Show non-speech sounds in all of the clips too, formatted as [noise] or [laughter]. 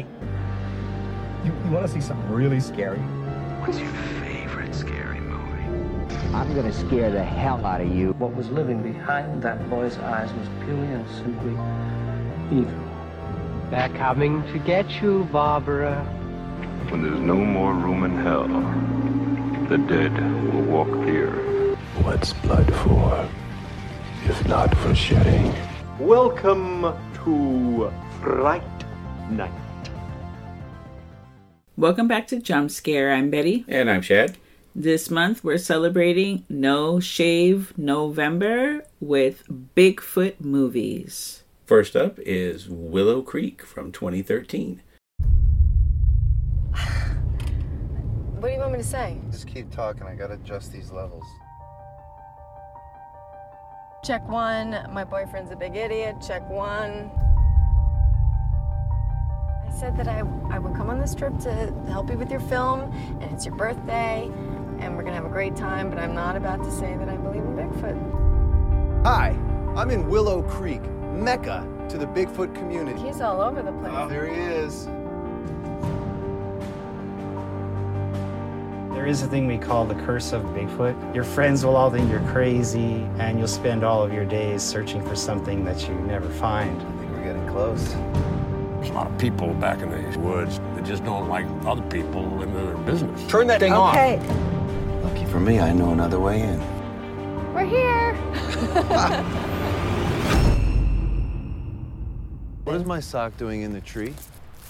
Hey, you, you want to see something really scary? What's your favorite scary movie? I'm gonna scare the hell out of you. What was living behind that boy's eyes was purely and simply evil. They're coming to get you, Barbara. When there's no more room in hell, the dead will walk the earth. What's blood for, if not for shedding? Welcome to Fright Night. Welcome back to Jump Scare. I'm Betty. And I'm Shad. This month we're celebrating No Shave November with Bigfoot movies. First up is Willow Creek from 2013. What do you want me to say? Just keep talking. I gotta adjust these levels. Check one. My boyfriend's a big idiot. Check one. I said that I, I would come on this trip to help you with your film, and it's your birthday, and we're gonna have a great time, but I'm not about to say that I believe in Bigfoot. Hi, I'm in Willow Creek, Mecca to the Bigfoot community. He's all over the place. Oh, there he is. There is a thing we call the curse of Bigfoot. Your friends will all think you're crazy, and you'll spend all of your days searching for something that you never find. I think we're getting close. There's a lot of people back in these woods that just don't like other people in their business. Turn that thing off. Okay, Lucky for me, I know another way in. we're here. [laughs] What is my sock doing in the tree?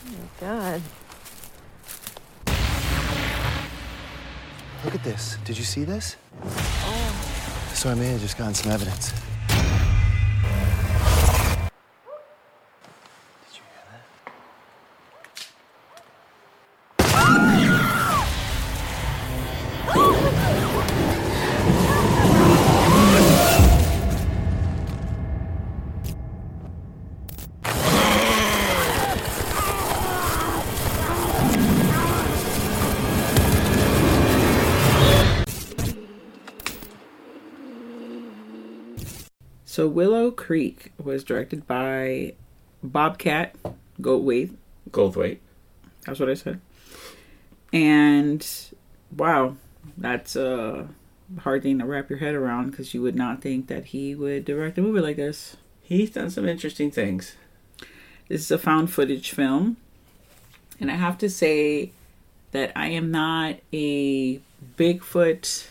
Oh, my God. Look at this. Did you see this? Oh. So I may have just gotten some evidence. So Willow Creek was directed by Bobcat Goldthwait. Goldthwait. That's what I said. And wow, that's a hard thing to wrap your head around because you would not think that he would direct a movie like this. He's done some interesting things. This is a found footage film. And I have to say that I am not a Bigfoot,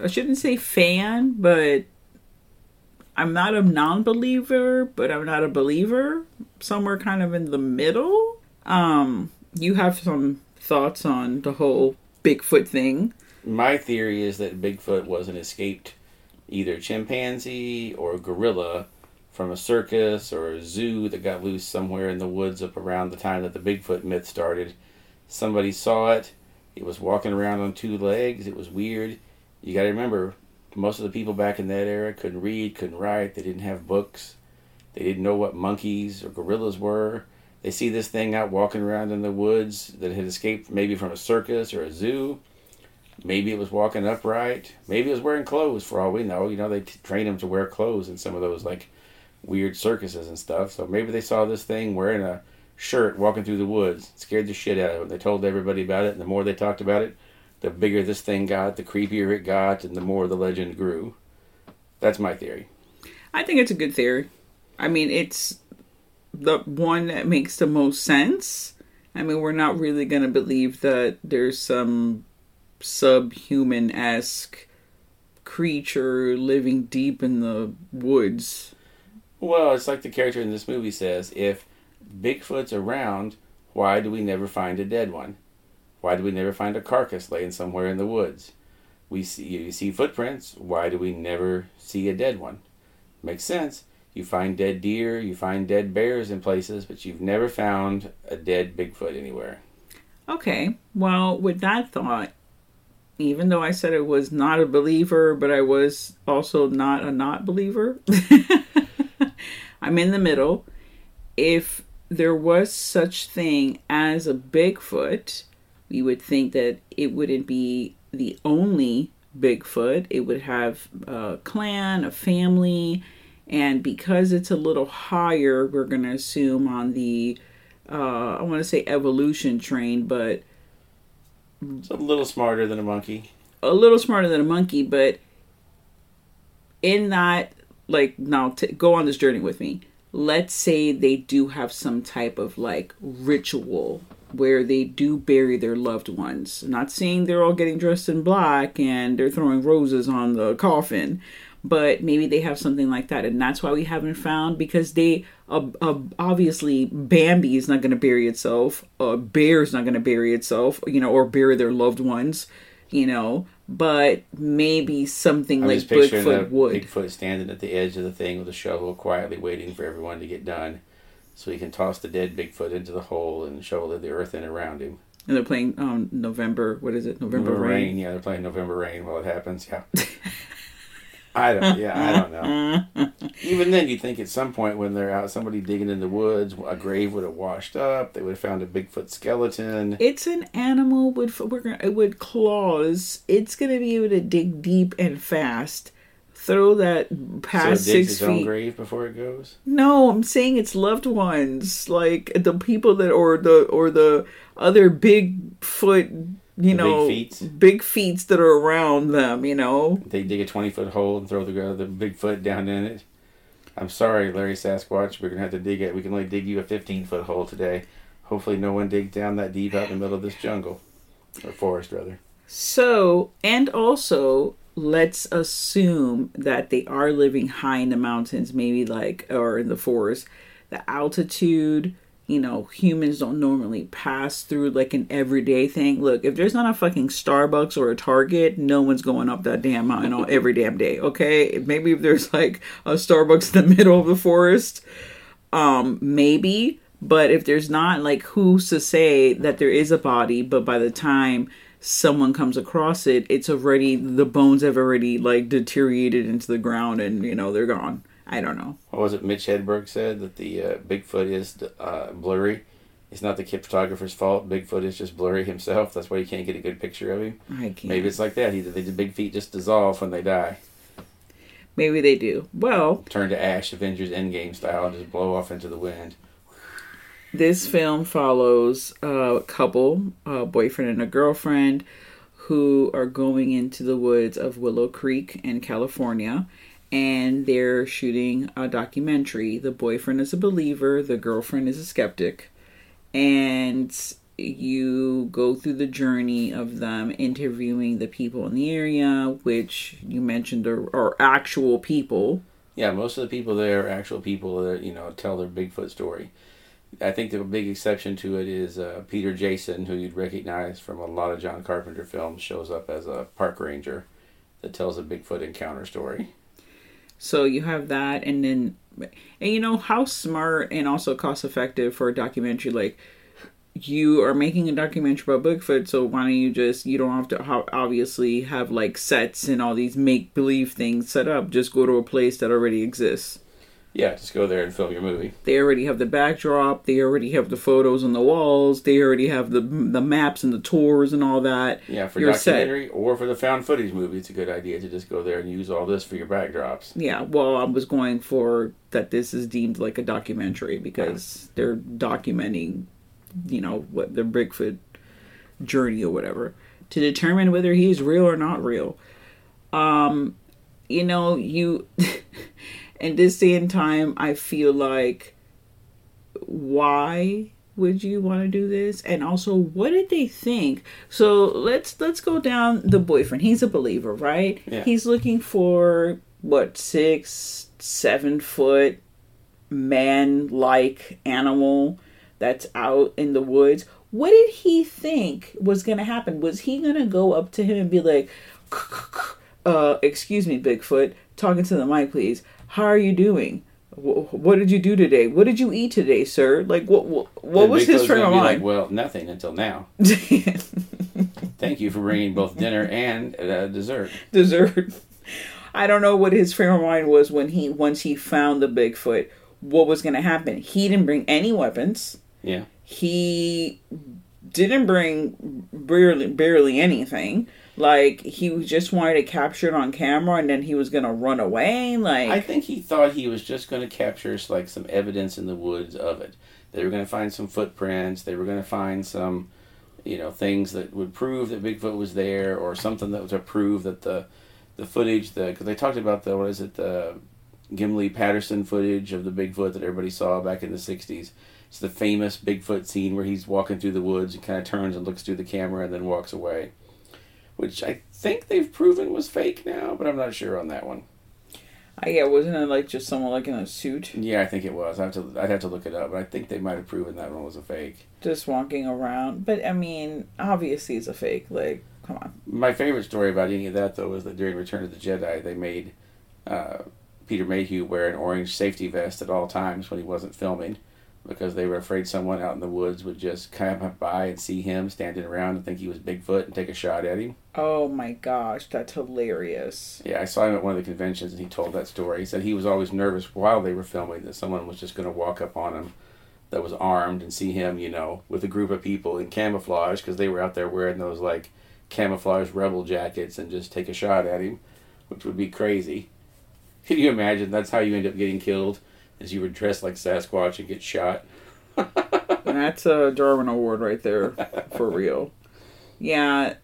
I shouldn't say fan, but I'm not a non believer, but I'm not a believer. Somewhere kind of in the middle. Um, you have some thoughts on the whole Bigfoot thing. My theory is that Bigfoot was an escaped either chimpanzee or gorilla from a circus or a zoo that got loose somewhere in the woods up around the time that the Bigfoot myth started. Somebody saw it. It was walking around on two legs. It was weird. You got to remember, most of the people back in that era couldn't read, couldn't write. They didn't have books. They didn't know what monkeys or gorillas were. They see this thing out walking around in the woods that had escaped maybe from a circus or a zoo. Maybe it was walking upright. Maybe it was wearing clothes for all we know. You know, they t- train them to wear clothes in some of those like weird circuses and stuff. So maybe they saw this thing wearing a shirt walking through the woods, scared the shit out of them. They told everybody about it, and the more they talked about it, the bigger this thing got, the creepier it got, and the more the legend grew. That's my theory. I think it's a good theory. I mean, it's the one that makes the most sense. I mean, we're not really going to believe that there's some subhuman esque creature living deep in the woods. Well, it's like the character in this movie says if Bigfoot's around, why do we never find a dead one? Why do we never find a carcass laying somewhere in the woods? We see you see footprints. Why do we never see a dead one? Makes sense. You find dead deer, you find dead bears in places, but you've never found a dead Bigfoot anywhere. Okay, well, with that thought, even though I said I was not a believer, but I was also not a not believer, [laughs] I'm in the middle. If there was such thing as a Bigfoot, we would think that it wouldn't be the only Bigfoot. It would have a clan, a family, and because it's a little higher, we're going to assume on the uh, I want to say evolution trained, but It's a little smarter than a monkey. a little smarter than a monkey. But in that, like, now t- go on this journey with me. Let's say they do have some type of like ritual where they do bury their loved ones. Not saying they're all getting dressed in black and they're throwing roses on the coffin, but maybe they have something like that, and that's why we haven't found because they uh, uh, obviously Bambi is not going to bury itself, a bear is not going to bury itself, you know, or bury their loved ones, you know. But maybe something I'm like Bigfoot would. Bigfoot standing at the edge of the thing with a shovel, quietly waiting for everyone to get done, so he can toss the dead Bigfoot into the hole and shovel the earth in around him. And they're playing um November. What is it? November, Rain. Yeah, they're playing November Rain while it happens. Yeah. [laughs] I don't. Yeah, I don't know. [laughs] Even then, you'd think at some point when they're out, somebody digging in the woods, a grave would have washed up. They would have found a Bigfoot skeleton. It's an animal with we're gonna, with claws. It's gonna be able to dig deep and fast. Throw that So it past digs six its own feet. grave before it goes. No, I'm saying it's loved ones, like the people that or the or the other big foot, you The big know, big feet that are around them. You know, They dig a twenty foot hole and throw the the big foot down in it. I'm sorry, Larry Sasquatch. We're gonna have to dig it. We can only dig you a fifteen foot hole today. Hopefully, no one digs down that deep out in the middle of this jungle or forest, rather. So, and also, let's assume that they are living high in the mountains, maybe like, or in the forest. The altitude, you know, humans don't normally pass through like an everyday thing. Look, if there's not a fucking Starbucks or a Target, no one's going up that damn mountain on every damn day, okay? Maybe if there's like a Starbucks in the [laughs] middle of the forest, um, maybe. But if there's not, like, who's to say that there is a body, but by the time someone comes across it, it's already, the bones have already, like, deteriorated into the ground and, you know, they're gone. I don't know. What was it? Mitch Hedberg said that the uh, Bigfoot is uh, blurry. It's not the kid photographer's fault. Bigfoot is just blurry himself. That's why you can't get a good picture of him. I can't. Maybe it's like that. Either the big feet just dissolve when they die, Maybe they do. Well, turn to ash, Avengers Endgame style, and just blow off into the wind. This film follows a couple, a boyfriend and a girlfriend, who are going into the woods of Willow Creek in California. And they're shooting a documentary. The boyfriend is a believer, the girlfriend is a skeptic. And you go through the journey of them interviewing the people in the area, which you mentioned are, are actual people. Yeah, most of the people there are actual people that you know tell their Bigfoot story. I think the big exception to it is uh, Peter Jason, who you'd recognize from a lot of John Carpenter films, shows up as a park ranger that tells a Bigfoot encounter story. So you have that, and then, and you know how smart and also cost effective for a documentary. Like you are making a documentary about Bigfoot, so why don't you just you don't have to obviously have like sets and all these make believe things set up. Just go to a place that already exists. Yeah, just go there and film your movie. They already have the backdrop. They already have the photos on the walls. They already have the the maps and the tours and all that. Yeah, for You're set. documentary or for the found footage movie, it's a good idea to just go there and use all this for your backdrops. Yeah, well, I was going for that. This is deemed like a documentary because they're documenting, you know, what the Bigfoot journey or whatever to determine whether he's real or not real. Um, you know, you [laughs] in this day and time, I feel like why would you want to do this? And also what did they think? So let's let's go down the boyfriend. He's a believer right? Yeah. he's looking for what six seven foot man like animal that's out in the woods. What did he think was gonna happen? Was he gonna go up to him and be like uh excuse me bigfoot talking to the mic please how are you doing what did you do today? What did you eat today, sir? Like, what what, what And was his frame of mind? Like, well, nothing until now. [laughs] Thank you for bringing both dinner and uh, dessert. Dessert. I don't know what his frame of mind was when he once he found the Bigfoot. What was going to happen? He didn't bring any weapons. Yeah. He didn't bring barely barely anything. Like he just wanted to capture it on camera, and then he was gonna run away. Like I think he thought he was just to capture like some evidence in the woods of it. They were to find some footprints. They were to find some, you know, things that would prove that Bigfoot was there, or something that would prove that the the footage, the because they talked about the what is it the Gimlin Patterson footage of the Bigfoot that everybody saw back in the '60s. It's the famous Bigfoot scene where he's walking through the woods. and kind of turns and looks through the camera and then walks away, which I think they've proven was fake now, but I'm not sure on that one. Uh, yeah, wasn't it like just someone like in a suit Yeah, I think it was. I have to. I'd have to look it up, but I think they might have proven that one was a fake. just walking around? But I mean, obviously it's a fake. Like, come on. My favorite story about any of that though was that during Return of the Jedi, they made uh, Peter Mayhew wear an orange safety vest at all times when he wasn't filming, because they were afraid someone out in the woods would just come by and see him standing around and think he was Bigfoot and take a shot at him. Oh my gosh, that's hilarious. Yeah, I saw him at one of the conventions and he told that story. He said he was always nervous while they were filming that someone was just going to walk up on him that was armed and see him, you know, with a group of people in camouflage because they were out there wearing those like camouflage rebel jackets and just take a shot at him, which would be crazy. Can you imagine that's how you end up getting killed? Is you were dressed like Sasquatch and get shot? [laughs] That's a Darwin Award right there, for real. Yeah,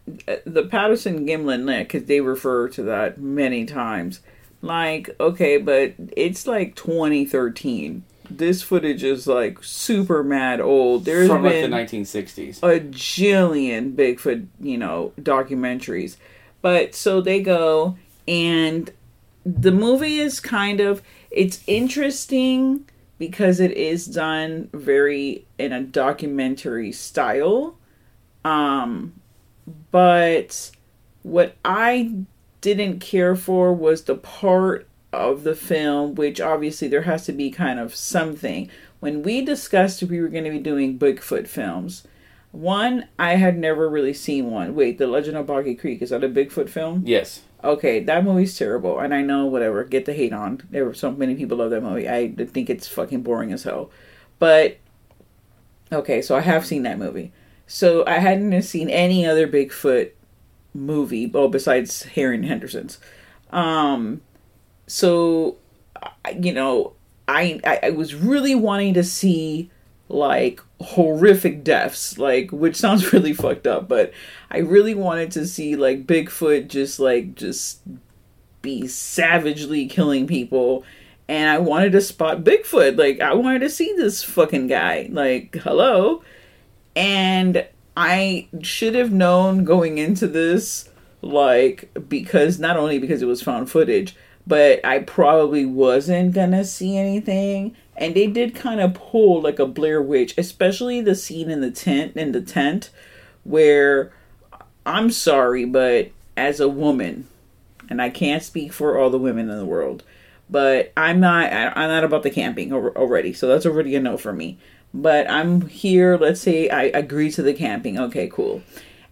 the Patterson Gimlin Lick, because they refer to that many times. Like, okay, but it's like 2013. This footage is like super mad old. There's From like the 1960s. a jillion Bigfoot, you know, documentaries. But so they go and the movie is kind of it's interesting because it is done very in a documentary style. Um but what I didn't care for was the part of the film which obviously there has to be kind of something. When we discussed if we were going to be doing Bigfoot films, one, I had never really seen one. Wait, The Legend of Boggy Creek, is that a Bigfoot film? Yes. Okay, that movie's terrible, and I know whatever. Get the hate on. There were so many people love that movie. I think it's fucking boring as hell. But okay, so I have seen that movie. So I hadn't seen any other Bigfoot movie, well, besides Harry and Henderson's. Um, so you know, I, I I was really wanting to see like horrific deaths, like which sounds [laughs] really fucked up, but I really wanted to see like Bigfoot just like just be savagely killing people and I wanted to spot Bigfoot. Like I wanted to see this fucking guy. Like, hello. And I should have known going into this like because not only because it was found footage, but I probably wasn't gonna see anything. And they did kind of pull like a Blair Witch, especially the scene in the tent in the tent where I'm sorry, but as a woman, and I can't speak for all the women in the world, but I'm not I'm not about the camping already. So that's already a no for me. But I'm here, let's say I agree to the camping. Okay, cool.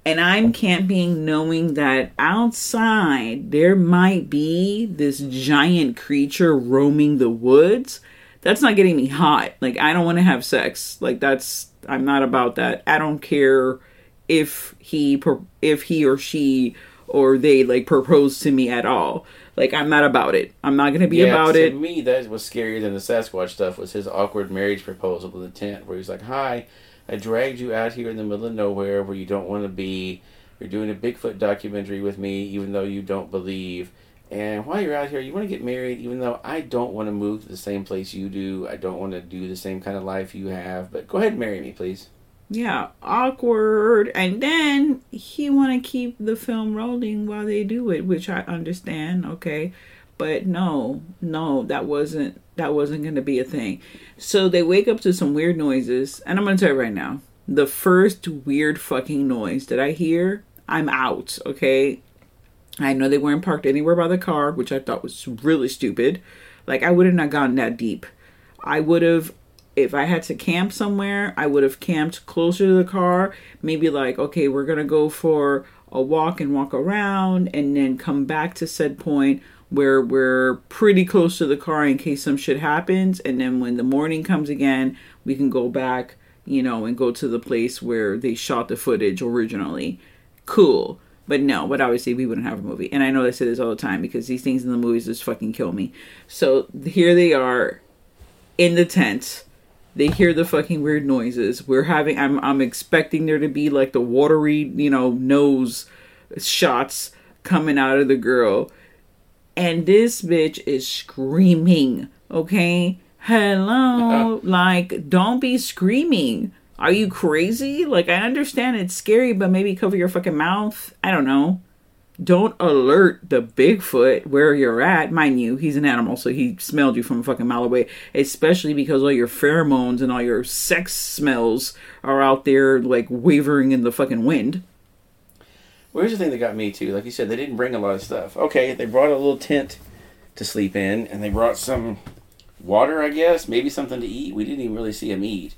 And I'm camping knowing that outside there might be this giant creature roaming the woods. That's not getting me hot. Like I don't want to have sex. Like that's I'm not about that. I don't care if he if he or she or they like propose to me at all. Like I'm not about it. I'm not gonna be Yeah, about to it. me, that was scarier than the Sasquatch stuff. Was his awkward marriage proposal in the tent, where he's like, "Hi, I dragged you out here in the middle of nowhere where you don't want to be. You're doing a Bigfoot documentary with me, even though you don't believe. And while you're out here, you want to get married, even though I don't want to move to the same place you do. I don't want to do the same kind of life you have. But go ahead and marry me, please." Yeah, awkward. And then he want to keep the film rolling while they do it, which I understand. Okay, but no, no, that wasn't that wasn't going to be a thing. So they wake up to some weird noises, and I'm going to tell you right now, the first weird fucking noise that I hear, I'm out. Okay, I know they weren't parked anywhere by the car, which I thought was really stupid. Like I would have not gone that deep. I would have if I had to camp somewhere, I would have camped closer to the car. Maybe like, okay, we're gonna go for a walk and walk around and then come back to said point where we're pretty close to the car in case some shit happens. And then when the morning comes again, we can go back, you know, and go to the place where they shot the footage originally. Cool. But no, but obviously we wouldn't have a movie. And I know they say this all the time because these things in the movies just fucking kill me. So here they are in the tent They hear the fucking weird noises. We're having. I'm. I'm expecting there to be like the watery, you know, nose shots coming out of the girl, and this bitch is screaming. Okay, hello, [laughs] like don't be screaming. Are you crazy? Like I understand it's scary, but maybe cover your fucking mouth. I don't know don't alert the Bigfoot where you're at. Mind you, he's an animal, so he smelled you from a fucking mile away. Especially because all your pheromones and all your sex smells are out there like wavering in the fucking wind. Well, here's the thing that got me too. Like you said, they didn't bring a lot of stuff. Okay, they brought a little tent to sleep in, and they brought some water, I guess, maybe something to eat. We didn't even really see them eat,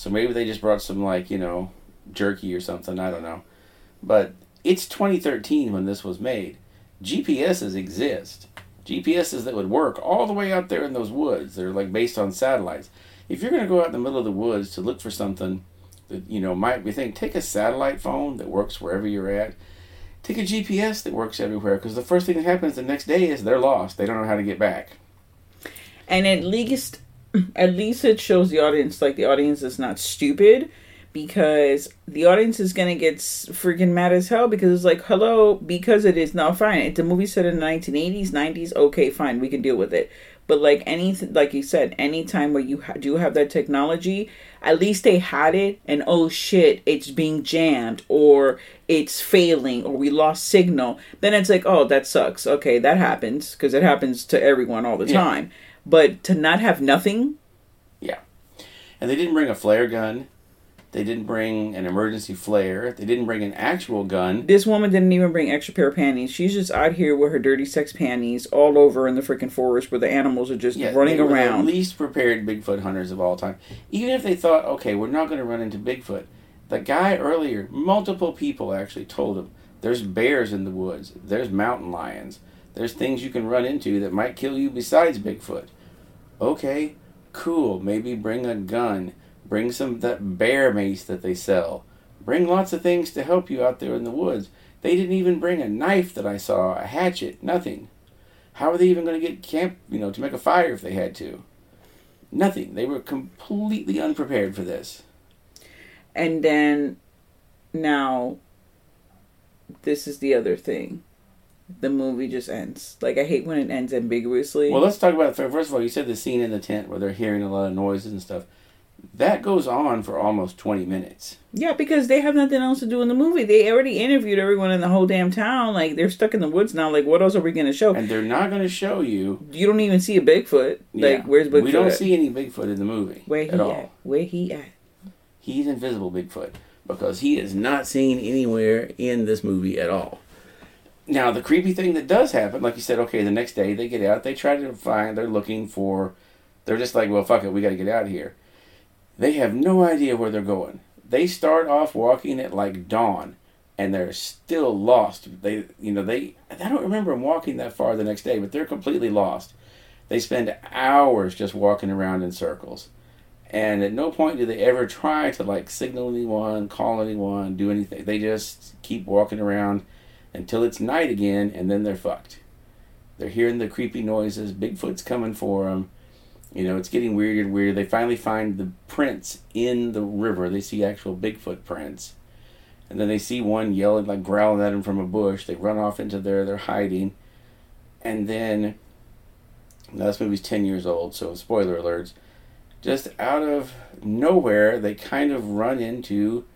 so maybe they just brought some like you know jerky or something. I don't know, but it's 2013 when this was made. GPSs exist. GPSs that would work all the way out there in those woods. They're like based on satellites. If you're going to go out in the middle of the woods to look for something that you know might be think, take a satellite phone that works wherever you're at. Take a GPS that works everywhere because the first thing that happens the next day is they're lost. They don't know how to get back. And at least, at least it shows the audience like the audience is not stupid because the audience is gonna get freaking mad as hell because it's like, hello, because it is now fine. It's a movie set in the 1980s, 90s. Okay, fine, we can deal with it. But like anything, like you said, anytime where you ha- do have that technology, at least they had it, and oh shit, it's being jammed or it's failing or we lost signal. Then it's like, oh, that sucks. Okay, that happens because it happens to everyone all the Yeah. time. But to not have nothing, Yeah. And they didn't bring a flare gun. They didn't bring an emergency flare. They didn't bring an actual gun. This woman didn't even bring extra pair of panties. She's just out here with her dirty sex panties all over in the freaking forest where the animals are just Yeah, running around. The least prepared Bigfoot hunters of all time. Even if they thought, okay, we're not going to run into Bigfoot. The guy earlier, multiple people actually told him there's bears in the woods, there's mountain lions, there's things you can run into that might kill you besides Bigfoot. Okay, cool. Maybe bring a gun. Bring some of that bear mace that they sell. Bring lots of things to help you out there in the woods. They didn't even bring a knife that I saw, a hatchet, nothing. How are they even going to get camp, you know, to make a fire if they had to? Nothing. They were completely unprepared for this. And then now this is the other thing. The movie just ends. Like I hate when it ends ambiguously. Well, let's talk about first of all. You said the scene in the tent where they're hearing a lot of noises and stuff. That goes on for almost twenty minutes. yeah, because they have nothing else to do in the movie. They already interviewed everyone in the whole damn town. Like they're stuck in the woods now. Like what else are we gonna show? And they're not going to show you. You don't even see a Bigfoot. Yeah, Like where's Bigfoot? We don't at? see any Bigfoot in the movie where he at at. Where he at? He's invisible Bigfoot because he is not seen anywhere in this movie at all. Now, the creepy thing that does happen, like you said, okay, the next day they get out, they try to find, they're looking for, they're just like, well, fuck it, we got to get out of here. They have no idea where they're going. They start off walking at like dawn, and they're still lost. They, you know, they, I don't remember them walking that far the next day, but they're completely lost. They spend hours just walking around in circles. And at no point do they ever try to like signal anyone, call anyone, do anything. They just keep walking around until it's night again, and then they're fucked. They're hearing the creepy noises. Bigfoot's coming for them. You know, it's getting weirder and weirder. They finally find the prints in the river. They see actual Bigfoot prints. And then they see one yelling, like growling at them from a bush. They run off into there. They're hiding. And then, now this movie's 10 years old, so spoiler alerts. Just out of nowhere, they kind of run into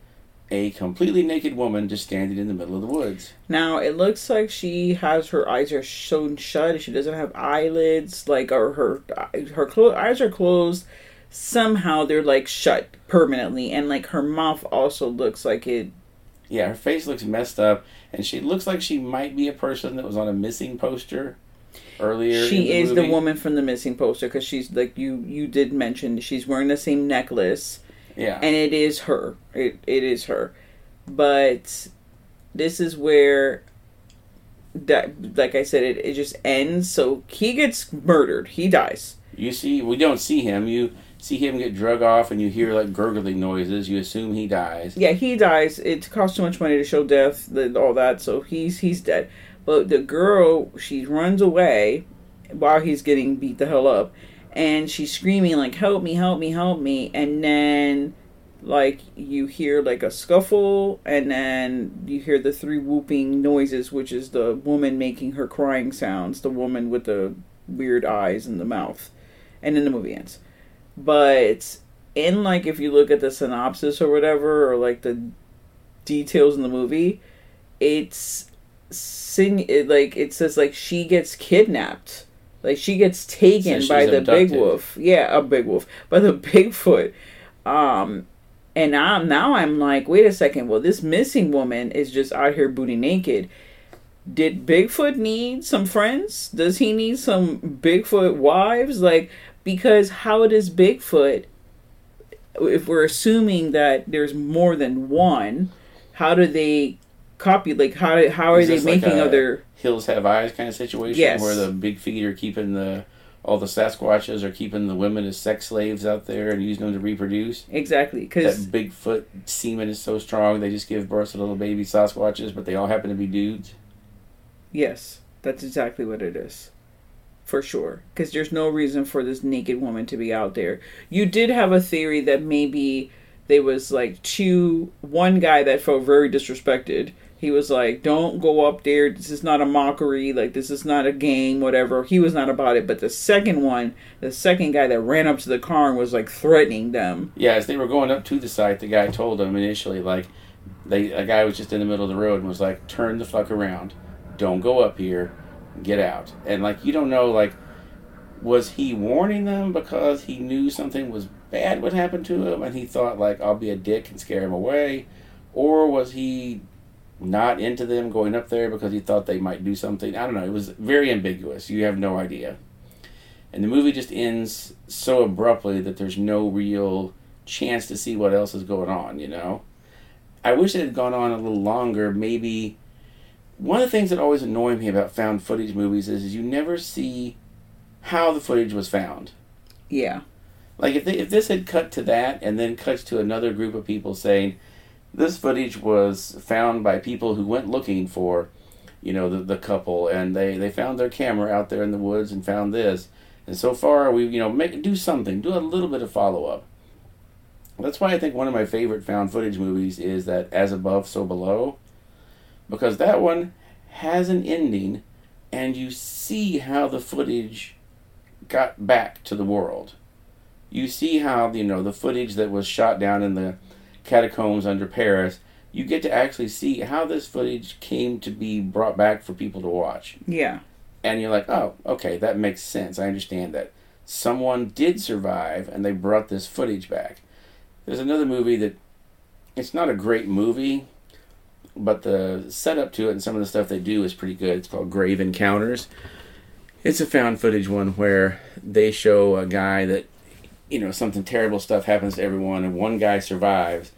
a completely naked woman just standing in the middle of the woods. Now it looks like she has her eyes are sewn shut. She doesn't have eyelids, like or her her clo- eyes are closed. Somehow they're like shut permanently, and like her mouth also looks like it. Yeah, her face looks messed up, and she looks like she might be a person that was on a missing poster earlier. She is the woman from the missing poster because she's like you you did mention she's wearing the same necklace. Yeah. and it is her. It it is her, but this is where that like I said it it just ends. So he gets murdered. He dies. You see, we don't see him. You see him get drug off, and you hear like gurgling noises. You assume he dies. Yeah, he dies. It costs too much money to show death, and all that. So he's he's dead. But the girl, she runs away while he's getting beat the hell up, and she's screaming like help me help me help me and then like you hear like a scuffle and then you hear the three whooping noises which is the woman making her crying sounds the woman with the weird eyes and the mouth and then the movie ends. But in like if you look at the synopsis or whatever or like the details in the movie it's sing it, like it says like she gets kidnapped like she gets taken So by the big wolf. Yeah a big wolf. By the [laughs] bigfoot. Um and now, now i'm like wait a second. Well this missing woman is just out here booty naked. Did bigfoot need some friends? Does he need some bigfoot wives? Like because how does bigfoot if we're assuming that there's more than one how do they copy like how how are Is they like making a other hills have eyes kind of situation Yes. where the big feet are keeping the all the Sasquatches are keeping the women as sex slaves out there and using them to reproduce. exactly because That Bigfoot semen is so strong they just give birth to little baby Sasquatches, but they all happen to be dudes. Yes, that's exactly what it is. For sure. Because there's no reason for this naked woman to be out there. You did have a theory that maybe there was like two, one guy that felt very disrespected. He was like, don't go up there. This is not a mockery. Like, this is not a game, whatever. He was not about it. But the second one, the second guy that ran up to the car and was like threatening them. Yeah, as they were going up to the site, the guy told them initially, like, they a guy was just in the middle of the road and was like, "Turn the fuck around, don't go up here, get out." And like, you don't know, like, was he warning them because he knew something was bad would happen to him, and he thought like, "I'll be a dick and scare him away," or was he not into them going up there because he thought they might do something? I don't know. It was very ambiguous. You have no idea. And the movie just ends so abruptly that there's no real chance to see what else is going on, you know? I wish it had gone on a little longer. Maybe one of the things that always annoyed me about found footage movies is, is you never see how the footage was found. Yeah. Like if they, if this had cut to that and then cuts to another group of people saying this footage was found by people who went looking for, you know, the, the couple and they, they found their camera out there in the woods and found this. And so far we you know make do something, do a little bit of follow up. That's why I think one of my favorite found footage movies is that As Above, So Below. Because that one has an ending and you see how the footage got back to the world. You see how, you know, the footage that was shot down in the catacombs under Paris, you get to actually see how this footage came to be brought back for people to watch. Yeah. And you're like, oh, okay, that makes sense. I understand that. Someone did survive and they brought this footage back. There's another movie that it's not a great movie, but the setup to it and some of the stuff they do is pretty good. It's called Grave Encounters. It's a found footage one where they show a guy that, you know, something terrible stuff happens to everyone and one guy survives,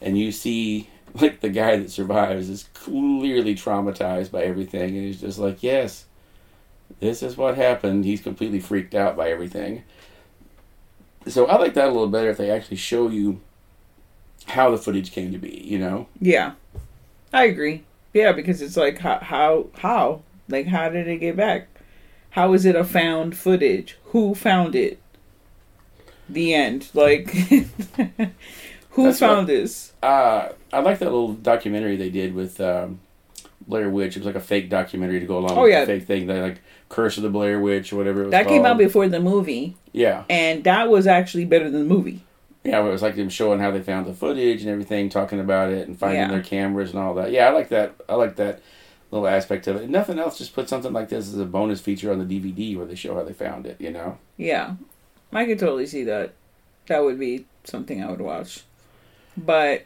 and you see, [laughs] like, the guy that survives is clearly traumatized by everything, and he's just like, yes, this is what happened. He's completely freaked out by everything. So I like that a little better if they actually show you how the footage came to be, you know? Yeah, I agree. Yeah, because it's like how how how like how did it get back? How is it a found footage? Who found it? The end. Like [laughs] who That's found what- this? Uh, I like that little documentary they did with um, Blair Witch. It was like a fake documentary to go along Oh, with yeah. the fake thing, that like Curse of the Blair Witch or whatever it was That came out before the movie, Yeah, and that was actually better than the movie. yeah. It was like them showing how they found the footage and everything, talking about it and finding Yeah. their cameras and all that. Yeah, I like that. I like that little aspect of it. And nothing else, just put something like this as a bonus feature on the DVD where they show how they found it. You know. Yeah, I could totally see that. That would be something I would watch. But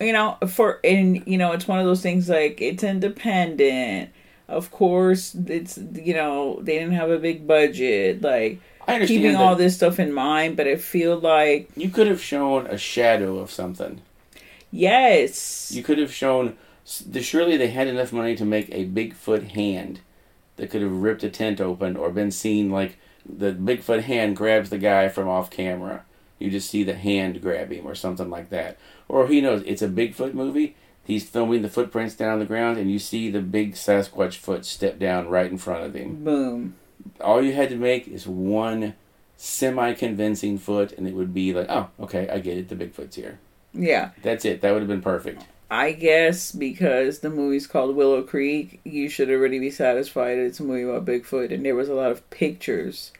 you know, for and you know, it's one of those things like it's independent. Of course, it's you know they didn't have a big budget. Like I keeping all this stuff in mind, but I feel like You could have shown a shadow of something. yes, You could have shown. Surely they had enough money to make a Bigfoot hand that could have ripped a tent open or been seen like the Bigfoot hand grabs the guy from off camera. You just see the hand grab him or something like that. Or he knows? It's a Bigfoot movie. He's filming the footprints down on the ground, and you see the big Sasquatch foot step down right in front of him. boom. All you had to make is one semi convincing foot, and it would be like, oh, okay, I get it. The Bigfoot's here. Yeah. That's it. That would have been perfect. I guess because the movie's called Willow Creek, you should already be satisfied it's a movie about Bigfoot, and there was a lot of pictures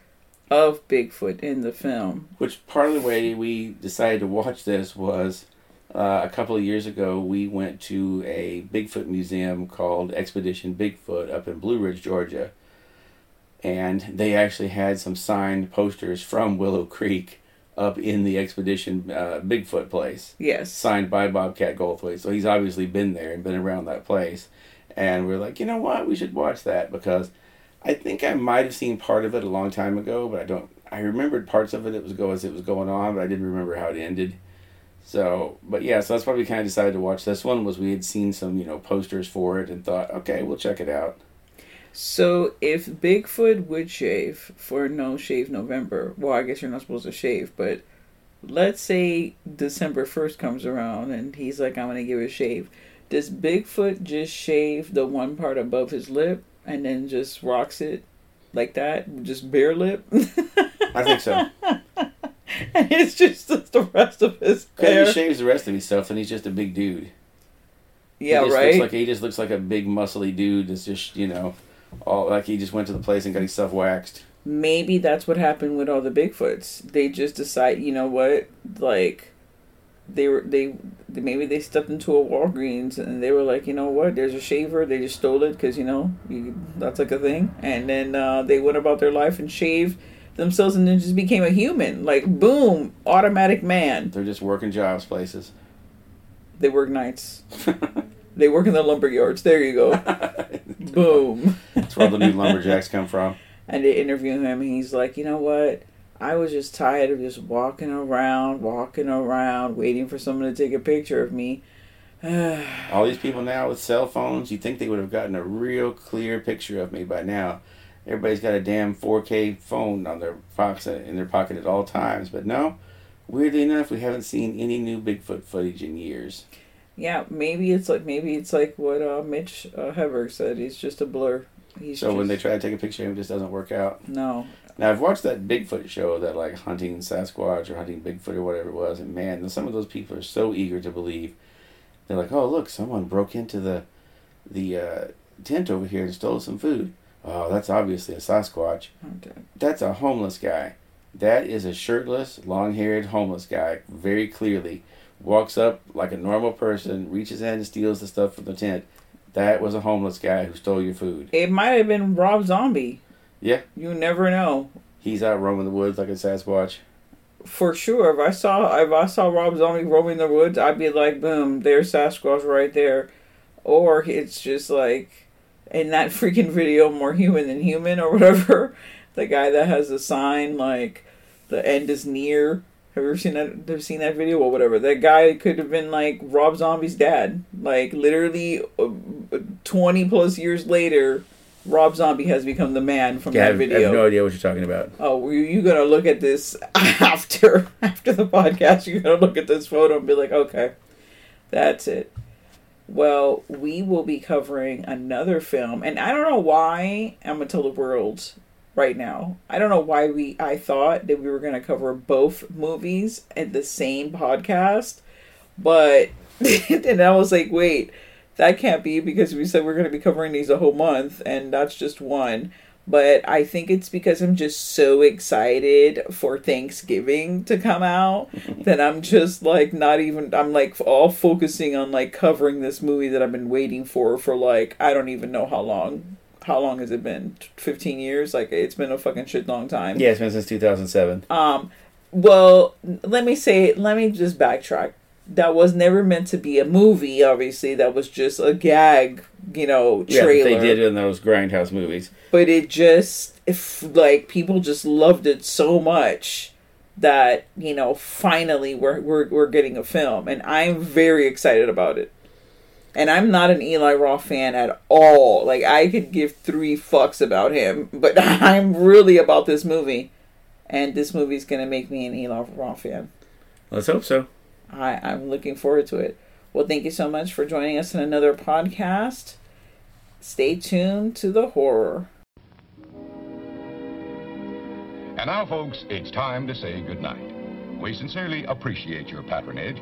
of Bigfoot in the film. Which part of the way we decided to watch this was uh, a couple of years ago. We went to a Bigfoot museum called Expedition Bigfoot up in Blue Ridge, Georgia, and they actually had some signed posters from Willow Creek up in the Expedition uh, Bigfoot place. Yes. Signed by Bobcat Goldthwait. So he's obviously been there and been around that place. And we're like, you know what? We should watch that because I think I might have seen part of it a long time ago, but I don't. I remembered parts of it. It was go as it was going on, but I didn't remember how it ended. So, but yeah, so that's why we kind of decided to watch this one. Was we had seen some you know posters for it and thought, okay, we'll check it out. So if Bigfoot would shave for No Shave November, well, I guess you're not supposed to shave, but let's say December 1st comes around and he's like, I'm going to give a shave. Does Bigfoot just shave the one part above his lip and then just rocks it like that? Just bare lip? I think so. [laughs] and it's just the rest of his hair. he shaves the rest of his stuff, and he's just a big dude. Yeah, he right? Looks like he just looks like a big muscly dude. That's just you know, all like he just went to the place and got his stuff waxed. maybe that's what happened with all the Bigfoots. They just decide, you know what, like they were they maybe they stepped into a Walgreens and they were like, you know what, there's a shaver. They just stole it because you know you, that's like a thing. And then uh, they went about their life and shaved themselves and then just became a human. Like boom, automatic man. They're just working jobs places. They work nights. [laughs] they work in the lumber yards. There you go. [laughs] boom. That's where the new lumberjacks come from. [laughs] and they interview him and he's like you know what i was just tired of just walking around walking around waiting for someone to take a picture of me [sighs] All these people now with cell phones, you think they would have gotten a real clear picture of me by now. Everybody's got a damn 4K phone on their pocket in their pocket at all times, but no. Weirdly enough, we haven't seen any new Bigfoot footage in years. Yeah maybe it's like maybe it's like what uh, mitch uh, Hedberg said he's just a blur he's so when they try to take a picture of him, it just doesn't work out. no Now I've watched that Bigfoot show, that like hunting Sasquatch or hunting Bigfoot or whatever it was, and man, some of those people are so eager to believe. They're like, "Oh, look, someone broke into the the uh, tent over here and stole some food. Oh, that's obviously a Sasquatch. Okay. That's a homeless guy. That is a shirtless, long-haired homeless guy. Very clearly, walks up like a normal person, reaches in and steals the stuff from the tent. That was a homeless guy who stole your food. it might have been rob zombie Yeah, you never know he's out roaming the woods like a Sasquatch." for sure. If I saw if I saw Rob Zombie roaming the woods, I'd be like, boom, there's Sasquatch right there. Or it's just like in that [laughs] freaking video, more human than human or whatever. [laughs] The guy that has a sign like the end is near. Have you ever seen that? Have seen that video or whatever? That guy could have been like Rob Zombie's dad. Like literally, uh, twenty plus years later, Rob Zombie has become the man from Yeah, I that have, I video. have no idea what you're talking about. Oh, were you gonna look at this [laughs] after after the podcast? You're gonna look at this photo and be like, okay, that's it. Well, we will be covering another film, and I don't know why I'm gonna tell the world right now. I don't know why we I thought that we were gonna cover both movies at the same podcast, but [laughs] and I was like, wait, that can't be because we said we're gonna be covering these a whole month, and that's just one but I think it's because I'm just so excited for Thanksgiving to come out [laughs] that I'm just like not even I'm like all focusing on like covering this movie that I've been waiting for for like I don't even know how long. How long has it been? 15 years? Like it's been a fucking shit long time. Yeah, it's been since 2007. Um, well, let me say, let me just backtrack. That was never meant to be a movie. Obviously, that was just a gag, you know, trailer. Yeah, they did in those grindhouse movies. But it just, if like people just loved it so much that you know, finally we're we're we're getting a film, and I'm very excited about it. And I'm not an Eli Roth fan at all. Like I could give three fucks about him, but [laughs] I'm really about this movie, and this movie's gonna make me an Eli Roth fan. Let's hope so. I, I'm looking forward to it. Well, thank you so much for joining us in another podcast. Stay tuned to the horror. And now, folks, it's time to say goodnight. We sincerely appreciate your patronage